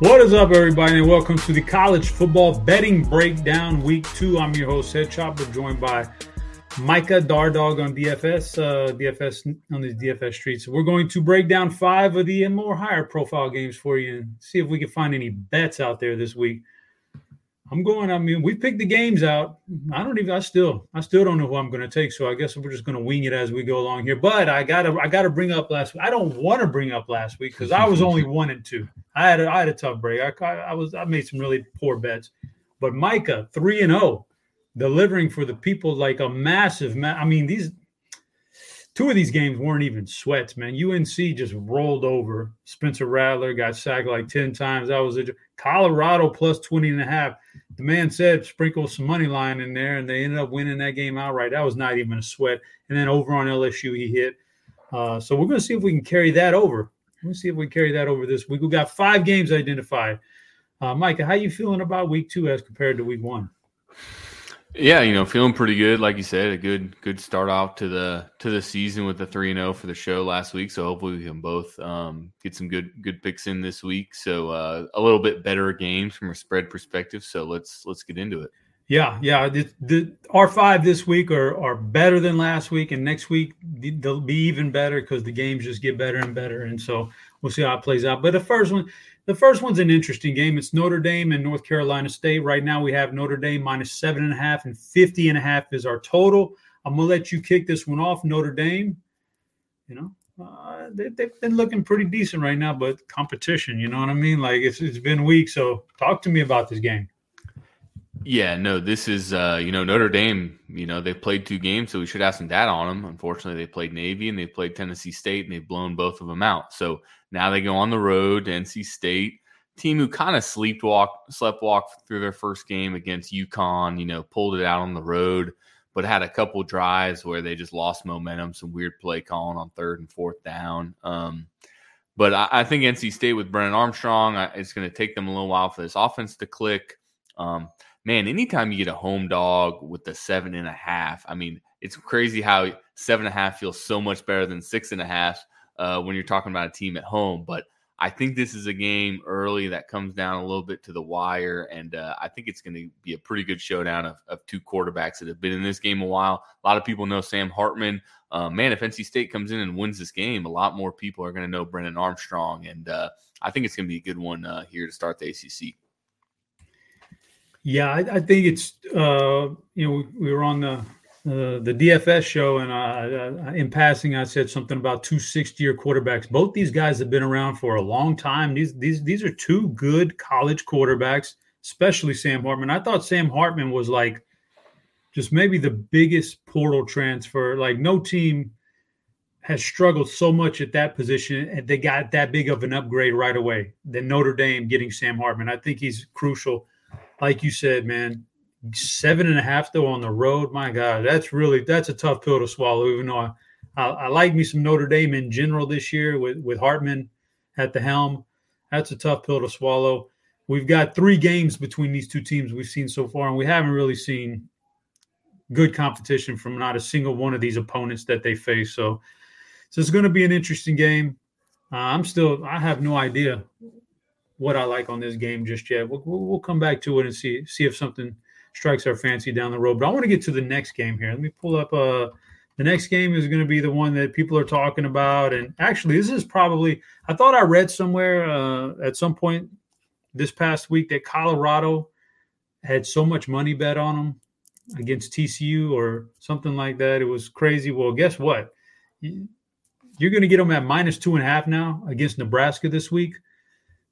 What is up, everybody, and welcome to the College Football Betting Breakdown Week Two. I'm your host, HeadChopper, joined by Micah Darddog on DFS, uh, DFS on the DFS streets. We're going to break down five of the more higher profile games for you and see if we can find any bets out there this week. I'm going. I mean, we picked the games out. Mm-hmm. I don't even. I still. I still don't know who I'm going to take. So I guess we're just going to wing it as we go along here. But I gotta. I gotta bring up last. week. I don't want to bring up last week because I was only one and two. I had. A, I had a tough break. I, I was. I made some really poor bets. But Micah three and zero, oh, delivering for the people like a massive. Ma- I mean these. Two of these games weren't even sweats, man. UNC just rolled over. Spencer Rattler got sacked like 10 times. That was a Colorado plus 20 and a half the man said sprinkle some money line in there, and they ended up winning that game outright. That was not even a sweat. And then over on LSU, he hit. Uh, so we're going to see if we can carry that over. Let's see if we carry that over this week. We've got five games identified. Uh, Micah, how you feeling about week two as compared to week one? Yeah, you know, feeling pretty good. Like you said, a good good start off to the to the season with the three and zero oh for the show last week. So hopefully we can both um, get some good good picks in this week. So uh, a little bit better games from a spread perspective. So let's let's get into it. Yeah, yeah. The, the R five this week are are better than last week, and next week they'll be even better because the games just get better and better. And so we'll see how it plays out. But the first one, the first one's an interesting game. It's Notre Dame and North Carolina State. Right now, we have Notre Dame minus seven and a half, and 50 and a half is our total. I'm going to let you kick this one off, Notre Dame. You know, uh, they, have been looking pretty decent right now, but competition, you know what I mean? Like it's, it's been weak. So talk to me about this game. Yeah, no, this is uh, you know Notre Dame. You know they played two games, so we should have some data on them. Unfortunately, they played Navy and they played Tennessee State, and they've blown both of them out. So now they go on the road to NC State, team who kind of sleepwalk, sleptwalk through their first game against UConn. You know, pulled it out on the road, but had a couple drives where they just lost momentum. Some weird play calling on third and fourth down. Um, but I, I, think NC State with Brennan Armstrong, I, it's going to take them a little while for this offense to click. Um, man, anytime you get a home dog with the seven and a half, I mean, it's crazy how seven and a half feels so much better than six and a half uh, when you're talking about a team at home. But I think this is a game early that comes down a little bit to the wire, and uh, I think it's going to be a pretty good showdown of, of, two quarterbacks that have been in this game a while. A lot of people know Sam Hartman. Uh, man, if NC State comes in and wins this game, a lot more people are going to know Brennan Armstrong, and uh, I think it's going to be a good one uh, here to start the ACC. Yeah, I, I think it's uh, you know we, we were on the uh, the DFS show, and uh, in passing, I said something about two six-year quarterbacks. Both these guys have been around for a long time. These these these are two good college quarterbacks, especially Sam Hartman. I thought Sam Hartman was like just maybe the biggest portal transfer. Like no team has struggled so much at that position, and they got that big of an upgrade right away. Than Notre Dame getting Sam Hartman. I think he's crucial like you said, man, seven and a half though on the road. My God, that's really that's a tough pill to swallow. Even though I, I, I like me some Notre Dame in general this year with with Hartman at the helm. That's a tough pill to swallow. We've got three games between these two teams we've seen so far, and we haven't really seen good competition from not a single one of these opponents that they face. So, so it's going to be an interesting game. Uh, I'm still, I have no idea what I like on this game just yet. We'll, we'll come back to it and see see if something strikes our fancy down the road. But I want to get to the next game here. Let me pull up. Uh, the next game is going to be the one that people are talking about. And actually, this is probably I thought I read somewhere uh, at some point this past week that Colorado had so much money bet on them against TCU or something like that. It was crazy. Well, guess what? You're going to get them at minus two and a half now against Nebraska this week.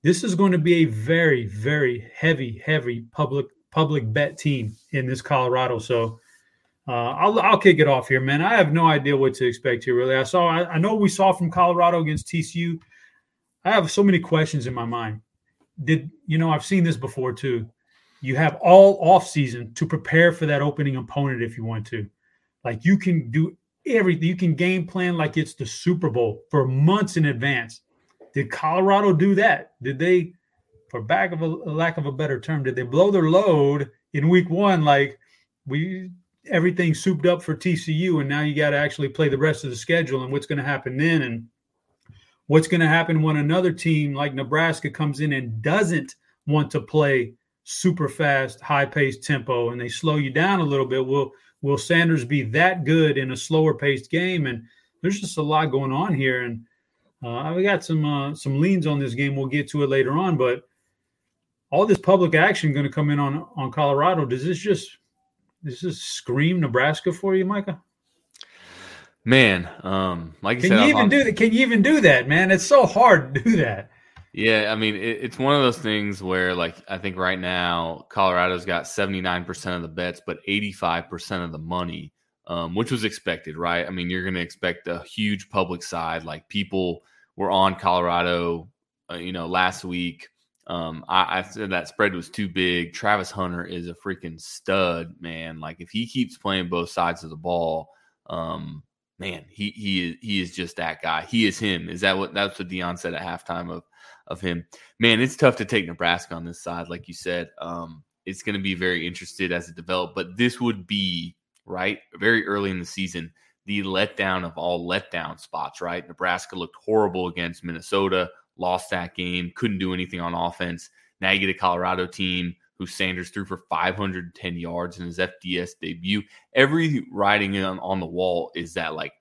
This is going to be a very, very heavy, heavy public public bet team in this Colorado. So uh, I'll I'll kick it off here, man. I have no idea what to expect here. Really, I saw I, I know we saw from Colorado against TCU. I have so many questions in my mind. Did you know I've seen this before too? You have all off season to prepare for that opening opponent if you want to. Like you can do everything. You can game plan like it's the Super Bowl for months in advance. Did Colorado do that? Did they, for back of a, lack of a better term, did they blow their load in week one? Like we everything souped up for TCU, and now you got to actually play the rest of the schedule and what's going to happen then. And what's going to happen when another team like Nebraska comes in and doesn't want to play super fast, high paced tempo, and they slow you down a little bit? Will Will Sanders be that good in a slower paced game? And there's just a lot going on here, and uh, we got some uh, some leans on this game. We'll get to it later on, but all this public action going to come in on on Colorado. Does this just does this scream Nebraska for you, Micah? Man, um, like you can said, you even on, do that? Can you even do that, man? It's so hard to do that. Yeah, I mean, it, it's one of those things where, like, I think right now Colorado's got seventy nine percent of the bets, but eighty five percent of the money, um, which was expected, right? I mean, you're going to expect a huge public side. Like, people were on Colorado, uh, you know, last week. Um, I, I, said that spread was too big. Travis Hunter is a freaking stud, man. Like if he keeps playing both sides of the ball, um, man, he he is he is just that guy. He is him. Is that what that's what Deion said at halftime of of him? Man, it's tough to take Nebraska on this side, like you said. Um, it's going to be very interested as it develops, but this would be right very early in the season the letdown of all letdown spots. Right, Nebraska looked horrible against Minnesota, lost that game, couldn't do anything on offense. Now you get a Colorado team who Sanders threw for 510 yards in his FBS debut. Every writing on, on the wall is that like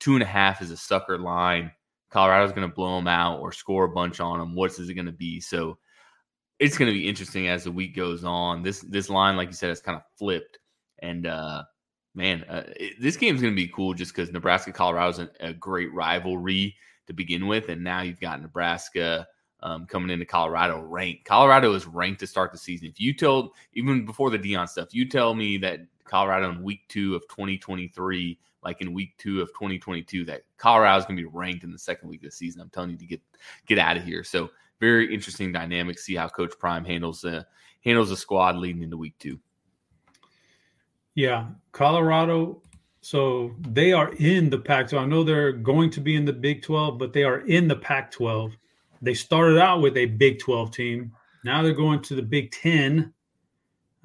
two and a half is a sucker line. Colorado's going to blow them out or score a bunch on them. What's it going to be? So it's going to be interesting as the week goes on. This this line, like you said, has kind of flipped. And uh, man, uh, it, this going to be cool just because Nebraska Colorado is a, a great rivalry to begin with, and now you've got Nebraska um, coming into Colorado ranked. Colorado is ranked to start the season. If you told, even before the Deion stuff, you tell me that Colorado in week two of 2023, like in week two of 2022, that Colorado is going to be ranked in the second week of the season. I'm telling you to get get out of here. So very interesting dynamic. See how Coach Prime handles the handles the squad leading into week two. Yeah, Colorado. So they are in the Pac-12. I know they're going to be in the Big 12, but they are in the Pac-12 they started out with a Big 12 team. Now they're going to the Big 10.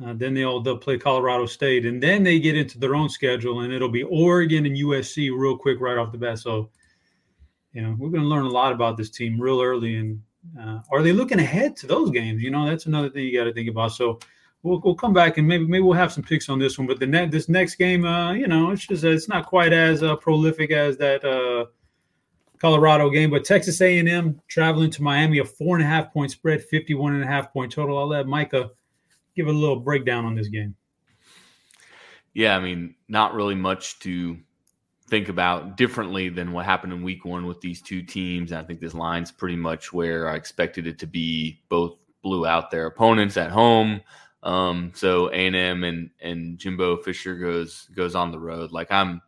Uh, then they all they'll play Colorado State, and then they get into their own schedule, and it'll be Oregon and USC real quick right off the bat. So, you know, we're going to learn a lot about this team real early. And uh, are they looking ahead to those games? You know, that's another thing you got to think about. So, we'll, we'll come back and maybe maybe we'll have some picks on this one. But the net this next game, uh, you know, it's just it's not quite as uh, prolific as that uh, Colorado game, but Texas A&M traveling to Miami, a four and a half point spread, 51 and a half point total. I'll let Micah give a little breakdown on this game. Yeah, I mean, not really much to think about differently than what happened in week one with these two teams. I think this line's pretty much where I expected it to be. Both blew out their opponents at home. Um, so A&M and, and Jimbo Fisher goes, goes on the road. Like I'm,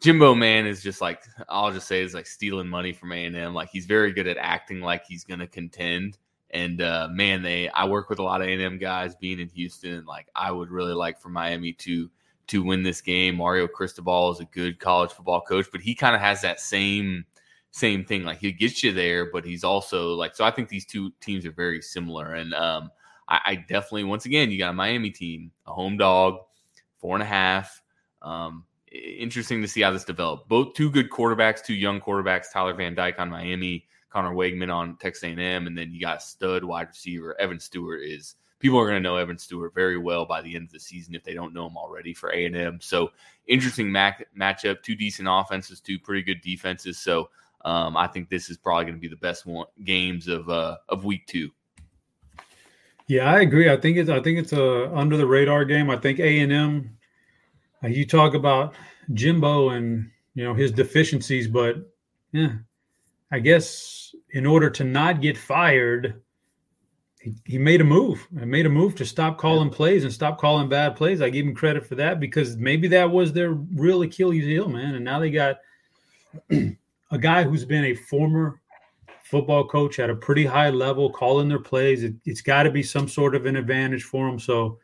Jimbo man is just like I'll just say is like stealing money from A and M. Like he's very good at acting like he's gonna contend. And uh, man, they I work with a lot of A and M guys being in Houston. Like I would really like for Miami to to win this game. Mario Cristobal is a good college football coach, but he kind of has that same same thing. Like he gets you there, but he's also like so. I think these two teams are very similar, and um, I, I definitely once again you got a Miami team, a home dog, four and a half. Um, interesting to see how this developed. Both two good quarterbacks, two young quarterbacks, Tyler Van Dyke on Miami, Conner Weigman on Texas A&M, and then you got stud wide receiver Evan Stewart. Is people are going to know Evan Stewart very well by the end of the season if they don't know him already for A&M. So interesting mac- matchup, two decent offenses, two pretty good defenses. So um, I think this is probably going to be the best one, games of uh, of week two. Yeah, I agree. I think it's I think it's a under the radar game. I think A and M uh, you talk about Jimbo and you know his deficiencies, but yeah, I guess in order to not get fired, he, he made a move. I made a move to stop calling plays and stop calling bad plays. I give him credit for that because maybe that was their real Achilles heel, man. And now they got a guy who's been a former football coach at a pretty high level calling their plays. It, has got to be some sort of an advantage for him. So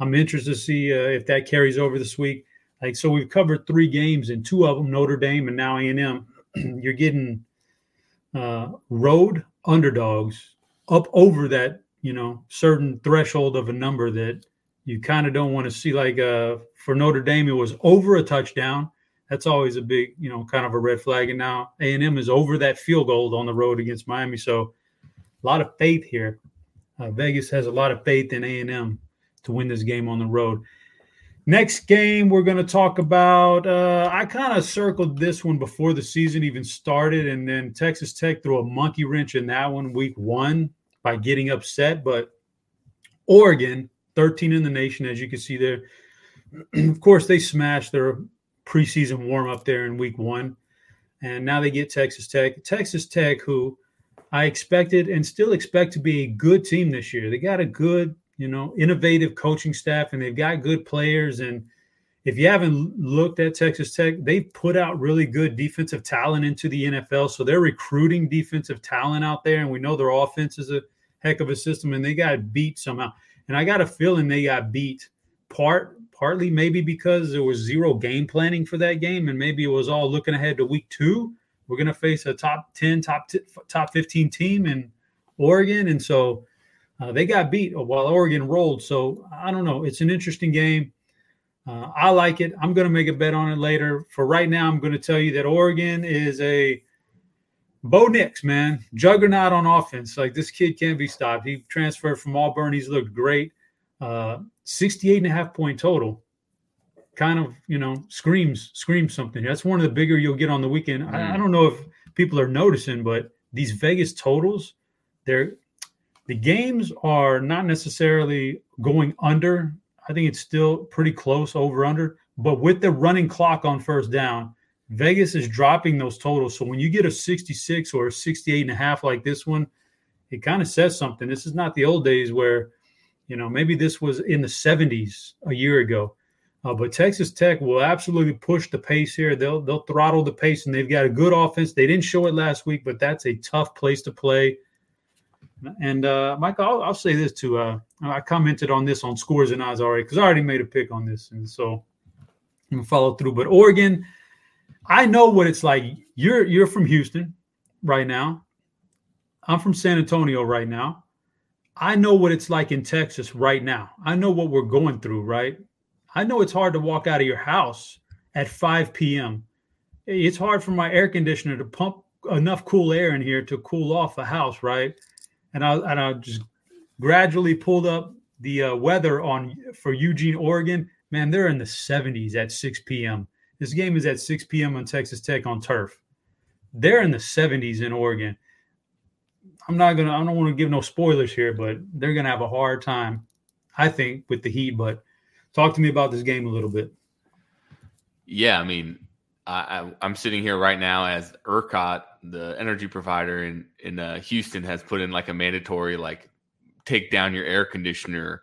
I'm interested to see uh, if that carries over this week. Like so, we've covered three games, and two of them Notre Dame and now A and M. You're getting uh, road underdogs up over that you know certain threshold of a number that you kind of don't want to see. Like uh, for Notre Dame, it was over a touchdown. That's always a big, you know, kind of a red flag. And now A and M is over that field goal on the road against Miami, so a lot of faith here. Uh, Vegas has a lot of faith in A and M to win this game on the road. Next game we're going to talk about. Uh, I kind of circled this one before the season even started, and then Texas Tech threw a monkey wrench in that one week one by getting upset. But Oregon, 13 in the nation, as you can see there. of course, they smashed their preseason warm up there in week one. And now they get Texas Tech. Texas Tech, who I expected and still expect to be a good team this year. They got a good, you know, innovative coaching staff and they've got good players. And if you haven't looked at Texas Tech, they've put out really good defensive talent into the NFL. So they're recruiting defensive talent out there. And we know their offense is a heck of a system and they got beat somehow. And I got a feeling they got beat part partly maybe because there was zero game planning for that game and maybe it was all looking ahead to week 2. We're going to face a top 10 top t- top 15 team in Oregon and so uh, they got beat while Oregon rolled. So I don't know. It's an interesting game. Uh, I like it. I'm going to make a bet on it later. For right now, I'm going to tell you that Oregon is a Bo Nix, man, juggernaut on offense. Like this kid can't be stopped. He transferred from Auburn. He's looked great. Uh, 68 and a half point total. Kind of, you know, screams screams something. That's one of the bigger you'll get on the weekend. Mm. I, I don't know if people are noticing, but these Vegas totals, they're the games are not necessarily going under. I think it's still pretty close over under, but with the running clock on first down, Vegas is dropping those totals. So when you get a 66 or a 68 and a half like this one, it kind of says something. This is not the old days where, you know, maybe this was in the 70s a year ago. Uh, but Texas Tech will absolutely push the pace here. They'll they'll throttle the pace, and they've got a good offense. They didn't show it last week, but that's a tough place to play. And uh, Michael, I'll, I'll say this too. Uh, I commented on this on ScoresAndOdds already because I already made a pick on this, and so I'm gonna follow through. But Oregon, I know what it's like. You're you're from Houston right now. I'm from San Antonio right now. I know what it's like in Texas right now. I know what we're going through, right? I know it's hard to walk out of your house at 5 p.m. It's hard for my air conditioner to pump enough cool air in here to cool off the house, right? And I and I just gradually pulled up the uh, weather on for Eugene, Oregon. Man, they're in the 70s at 6 p.m. This game is at 6 p.m. on Texas Tech on turf. They're in the 70s in Oregon. I'm not gonna. I don't want to give no spoilers here, but they're gonna have a hard time, I think, with the Heat. But talk to me about this game a little bit. Yeah, I mean, I, am sitting here right now as ERCOT, the energy provider in in uh, Houston, has put in like a mandatory like take down your air conditioner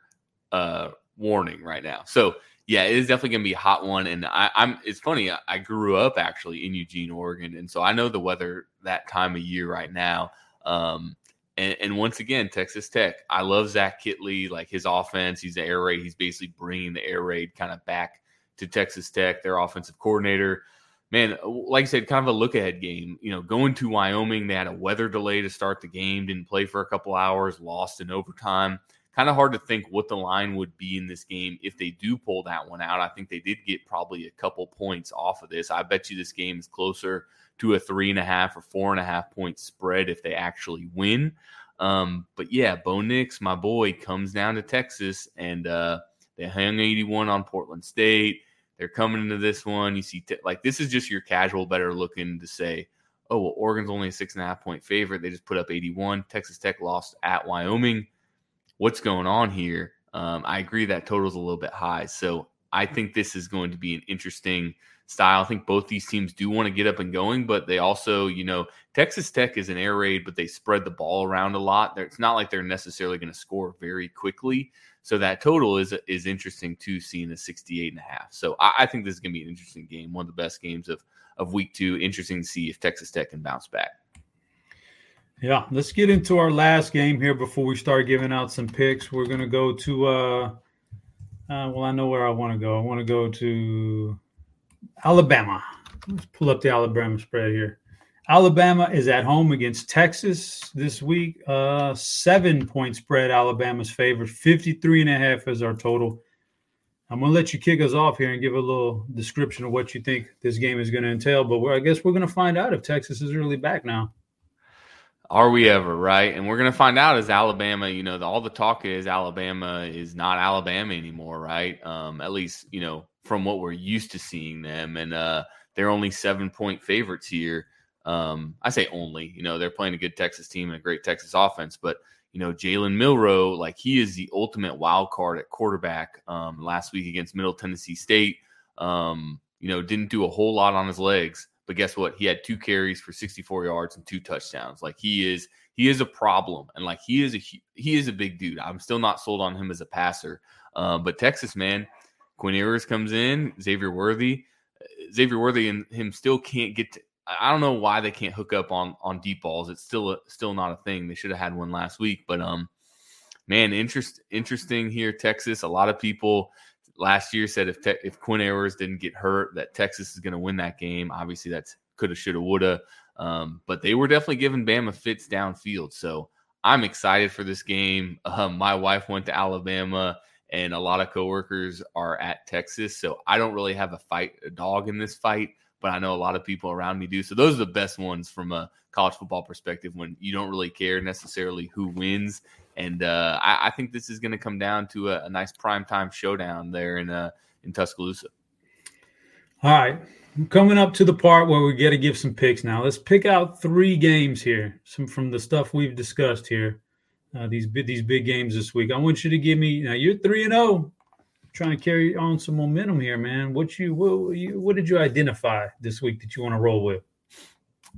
uh, warning right now. So yeah, it is definitely going to be a hot one. And I, am It's funny. I grew up actually in Eugene, Oregon, and so I know the weather that time of year right now. Um, and, and, once again, Texas Tech. I love Zach Kittley, like his offense. He's the air raid. He's basically bringing the air raid kind of back to Texas Tech, their offensive coordinator. Man, like I said, kind of a look ahead game. You know, going to Wyoming, they had a weather delay to start the game, didn't play for a couple hours, lost in overtime kind of hard to think what the line would be in this game if they do pull that one out. I think they did get probably a couple points off of this. I bet you this game is closer to a three and a half or four and a half point spread if they actually win. Um, but yeah, Bo Nix, my boy, comes down to Texas and uh, they hung 81 on Portland State. They're coming into this one. You see, like this is just your casual better looking to say, oh well, Oregon's only a six and a half point favorite. They just put up 81. Texas Tech lost at Wyoming what's going on here. Um, I agree that total's a little bit high. So I think this is going to be an interesting style. I think both these teams do want to get up and going, but they also, you know, Texas Tech is an air raid, but they spread the ball around a lot. It's not like they're necessarily going to score very quickly. So that total is is interesting too, seeing a 68 and a half. So I, I think this is going to be an interesting game, one of the best games of of week two. Interesting to see if Texas Tech can bounce back. Yeah, let's get into our last game here before we start giving out some picks. We're gonna go to uh, uh well, I know where I want to go. I want to go to Alabama. Let's pull up the Alabama spread here. Alabama is at home against Texas this week. Uh, seven point spread. Alabama's favored. 53 and a half is our total. I'm going to let you kick us off here and give a little description of what you think this game is going to entail. But I guess we're going to find out if Texas is really back now. Are we ever right? And we're going to find out as Alabama. You know, the, all the talk is Alabama is not Alabama anymore, right? Um, at least you know from what we're used to seeing them, and uh, they're only seven point favorites here. Um, I say only. You know, they're playing a good Texas team and a great Texas offense, but you know, Jalen Milroe, like he is the ultimate wild card at quarterback. Um, last week against Middle Tennessee State, um, you know, didn't do a whole lot on his legs, but guess what? He had two carries for 64 yards and two touchdowns. Like he is, he is a problem, and like he is a he is a big dude. I'm still not sold on him as a passer, um, but Texas man, Quinn Ewers comes in, Xavier Worthy, Xavier Worthy, and him still can't get to, I don't know why they can't hook up on on deep balls. It's still a, still not a thing. They should have had one last week, but um, man, interest interesting here. Texas. A lot of people last year said if te- if Quinn Ewers didn't get hurt, that Texas is going to win that game. Obviously, that's coulda, shoulda, woulda. Um, but they were definitely giving Bama fits downfield. So I'm excited for this game. Um, my wife went to Alabama, and a lot of coworkers are at Texas. So I don't really have a fight, a dog in this fight but I know a lot of people around me do. So those are the best ones from a college football perspective when you don't really care necessarily who wins. And uh, I, I, think this is going to come down to a, a nice primetime showdown there in uh, in Tuscaloosa. All right, coming up to the part where we get to give some picks now. Let's pick out three games here, some from the stuff we've discussed here. Uh, these these big games this week. I want you to give me now. You're three and zero. Oh trying to carry on some momentum here, man. What you what you what did you identify this week that you want to roll with?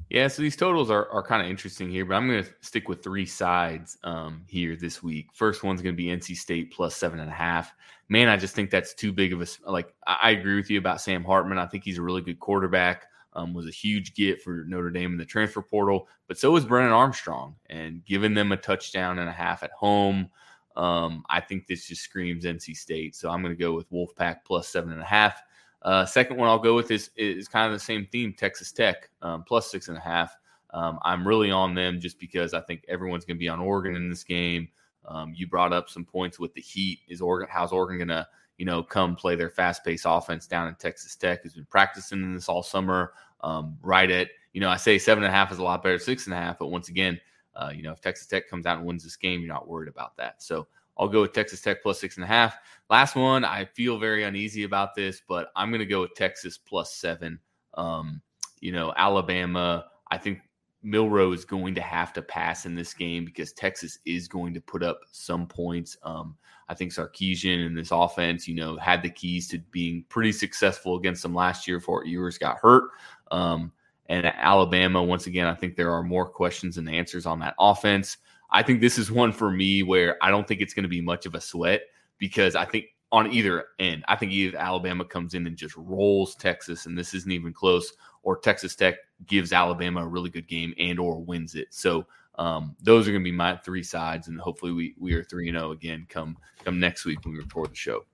Yeah, so these totals are, are kind of interesting here, but I'm going to stick with three sides um, here this week. First one's going to be NC State plus seven and a half. Man, I just think that's too big of a like. I agree with you about Sam Hartman. I think he's a really good quarterback. Um, was a huge get for Notre Dame in the transfer portal, but so was Brennan Armstrong, and giving them a touchdown and a half at home. Um, I think this just screams NC State. So I'm going to go with Wolfpack plus seven and a half. Uh, second one I'll go with is is kind of the same theme, Texas Tech um, plus six and a half. Um, I'm really on them just because I think everyone's going to be on Oregon in this game. Um, you brought up some points with the Heat. Is Oregon? How's Oregon going to you know come play their fast paced offense down in Texas Tech? who's been practicing this all summer. Um, right at you know I say seven and a half is a lot better six and a half, but once again uh, you know, if Texas Tech comes out and wins this game, you're not worried about that. So I'll go with Texas Tech plus six and a half. Last one, I feel very uneasy about this, but I'm going to go with Texas plus seven. Um, you know, Alabama, I think Milroe is going to have to pass in this game because Texas is going to put up some points. Um, I think Sarkisian and this offense, you know, had the keys to being pretty successful against them last year before Ewers got hurt. Um, and Alabama, once again, I think there are more questions than answers on that offense. I think this is one for me where I don't think it's going to be much of a sweat because I think on either end, I think either Alabama comes in and just rolls Texas, and this isn't even close, or Texas Tech gives Alabama a really good game and or wins it. So um, those are going to be my three sides, and hopefully we we are three and zero oh again come come next week when we record the show.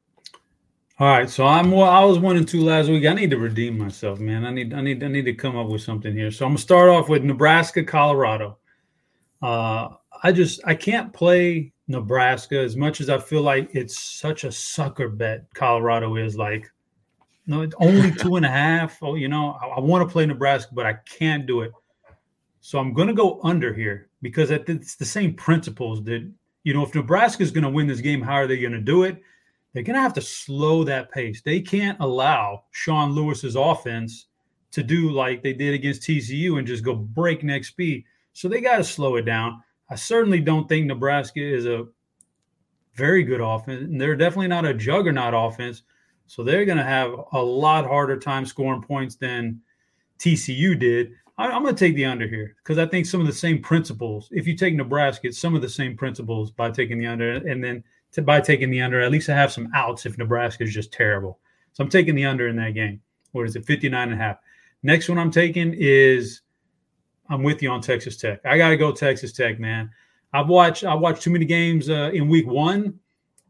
All right, so I'm I was one and two last week. I need to redeem myself, man. I need I need I need to come up with something here. So I'm gonna start off with Nebraska, Colorado. Uh, I just I can't play Nebraska as much as I feel like it's such a sucker bet. Colorado is like, no, it's only two and a half. Oh, you know, I, I want to play Nebraska, but I can't do it. So I'm gonna go under here because it's the same principles that you know if Nebraska is gonna win this game, how are they gonna do it? they're going to have to slow that pace. They can't allow Sean Lewis's offense to do like they did against TCU and just go breakneck speed. So they got to slow it down. I certainly don't think Nebraska is a very good offense, and they're definitely not a juggernaut offense. So they're going to have a lot harder time scoring points than TCU did. I, am going to take the under here because I think some of the same principles. If you take Nebraska, it's some of the same principles by taking the under, and then to by taking the under. At least I have some outs if Nebraska is just terrible. So I'm taking the under in that game. What is it? 59 and a half. Next one I'm taking is I'm with you on Texas Tech. I got to go Texas Tech, man. I've watched I watched too many games uh, in week one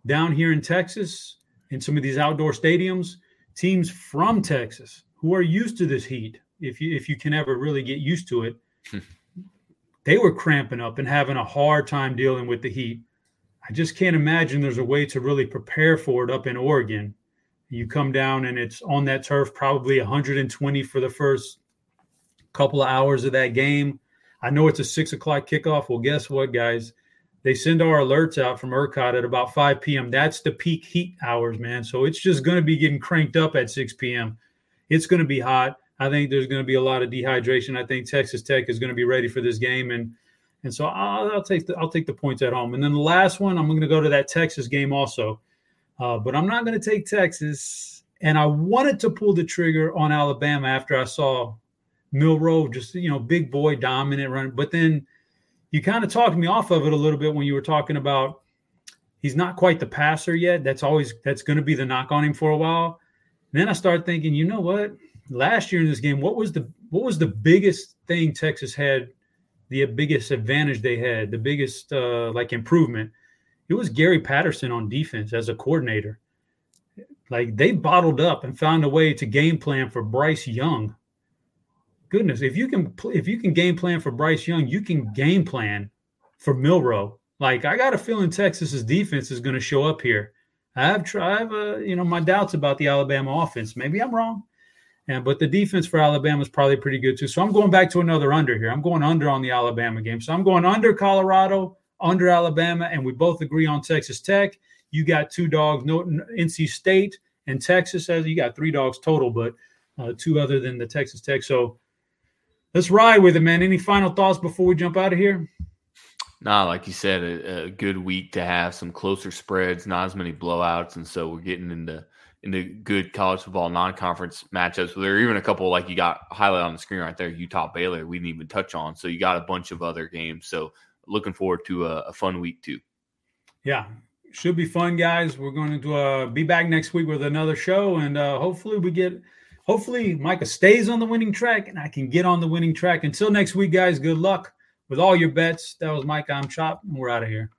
down here in Texas in some of these outdoor stadiums. Teams from Texas who are used to this heat, if you if you can ever really get used to it, they were cramping up and having a hard time dealing with the heat. I just can't imagine there's a way to really prepare for it up in Oregon. You come down and it's on that turf, probably 120 for the first couple of hours of that game. I know it's a six o'clock kickoff. Well, guess what, guys? They send our alerts out from ERCOT at about 5 p.m. That's the peak heat hours, man. So it's just going to be getting cranked up at 6 p.m. It's going to be hot. I think there's going to be a lot of dehydration. I think Texas Tech is going to be ready for this game, and and so I'll, I'll take the I'll take the points at home. And then the last one, I'm going to go to that Texas game also, uh, but I'm not going to take Texas. And I wanted to pull the trigger on Alabama after I saw Milroe, just you know, big boy dominant run. But then you kind of talked me off of it a little bit when you were talking about he's not quite the passer yet. That's always that's going to be the knock on him for a while. And then I started thinking, you know what? Last year in this game, what was the what was the biggest thing Texas had? The biggest advantage they had, the biggest uh, like improvement. It was Gary Patterson on defense as a coordinator. Like they bottled up and found a way to game plan for Bryce Young goodness, if you can if you can game plan for Bryce Young, you can game plan for Milroe. Like I got a feeling Texas's defense is going to show up here. I have tried, uh, you know my doubts about the Alabama offense. Maybe I'm wrong, and but the defense for Alabama is probably pretty good too. So I'm going back to another under here. I'm going under on the Alabama game. So I'm going under Colorado, under Alabama, and we both agree on Texas Tech. You got two dogs, no NC State and Texas. As you got three dogs total, but uh, two other than the Texas Tech. So let's ride with it, man. Any final thoughts before we jump out of here? Nah, like you said, a, a, good week to have some closer spreads, not as many blowouts, and so we're getting into into good college football non-conference matchups. There are even a couple like you got highlighted on the screen right there, Utah Baylor. We didn't even touch on, so you got a bunch of other games. So looking forward to a, a fun week too. Yeah, should be fun, guys. We're going to uh, be back next week with another show, and uh, hopefully we get hopefully Micah stays on the winning track and I can get on the winning track. Until next week, guys, good luck with all your bets. That was Micah. I'm Chop, and we're out of here.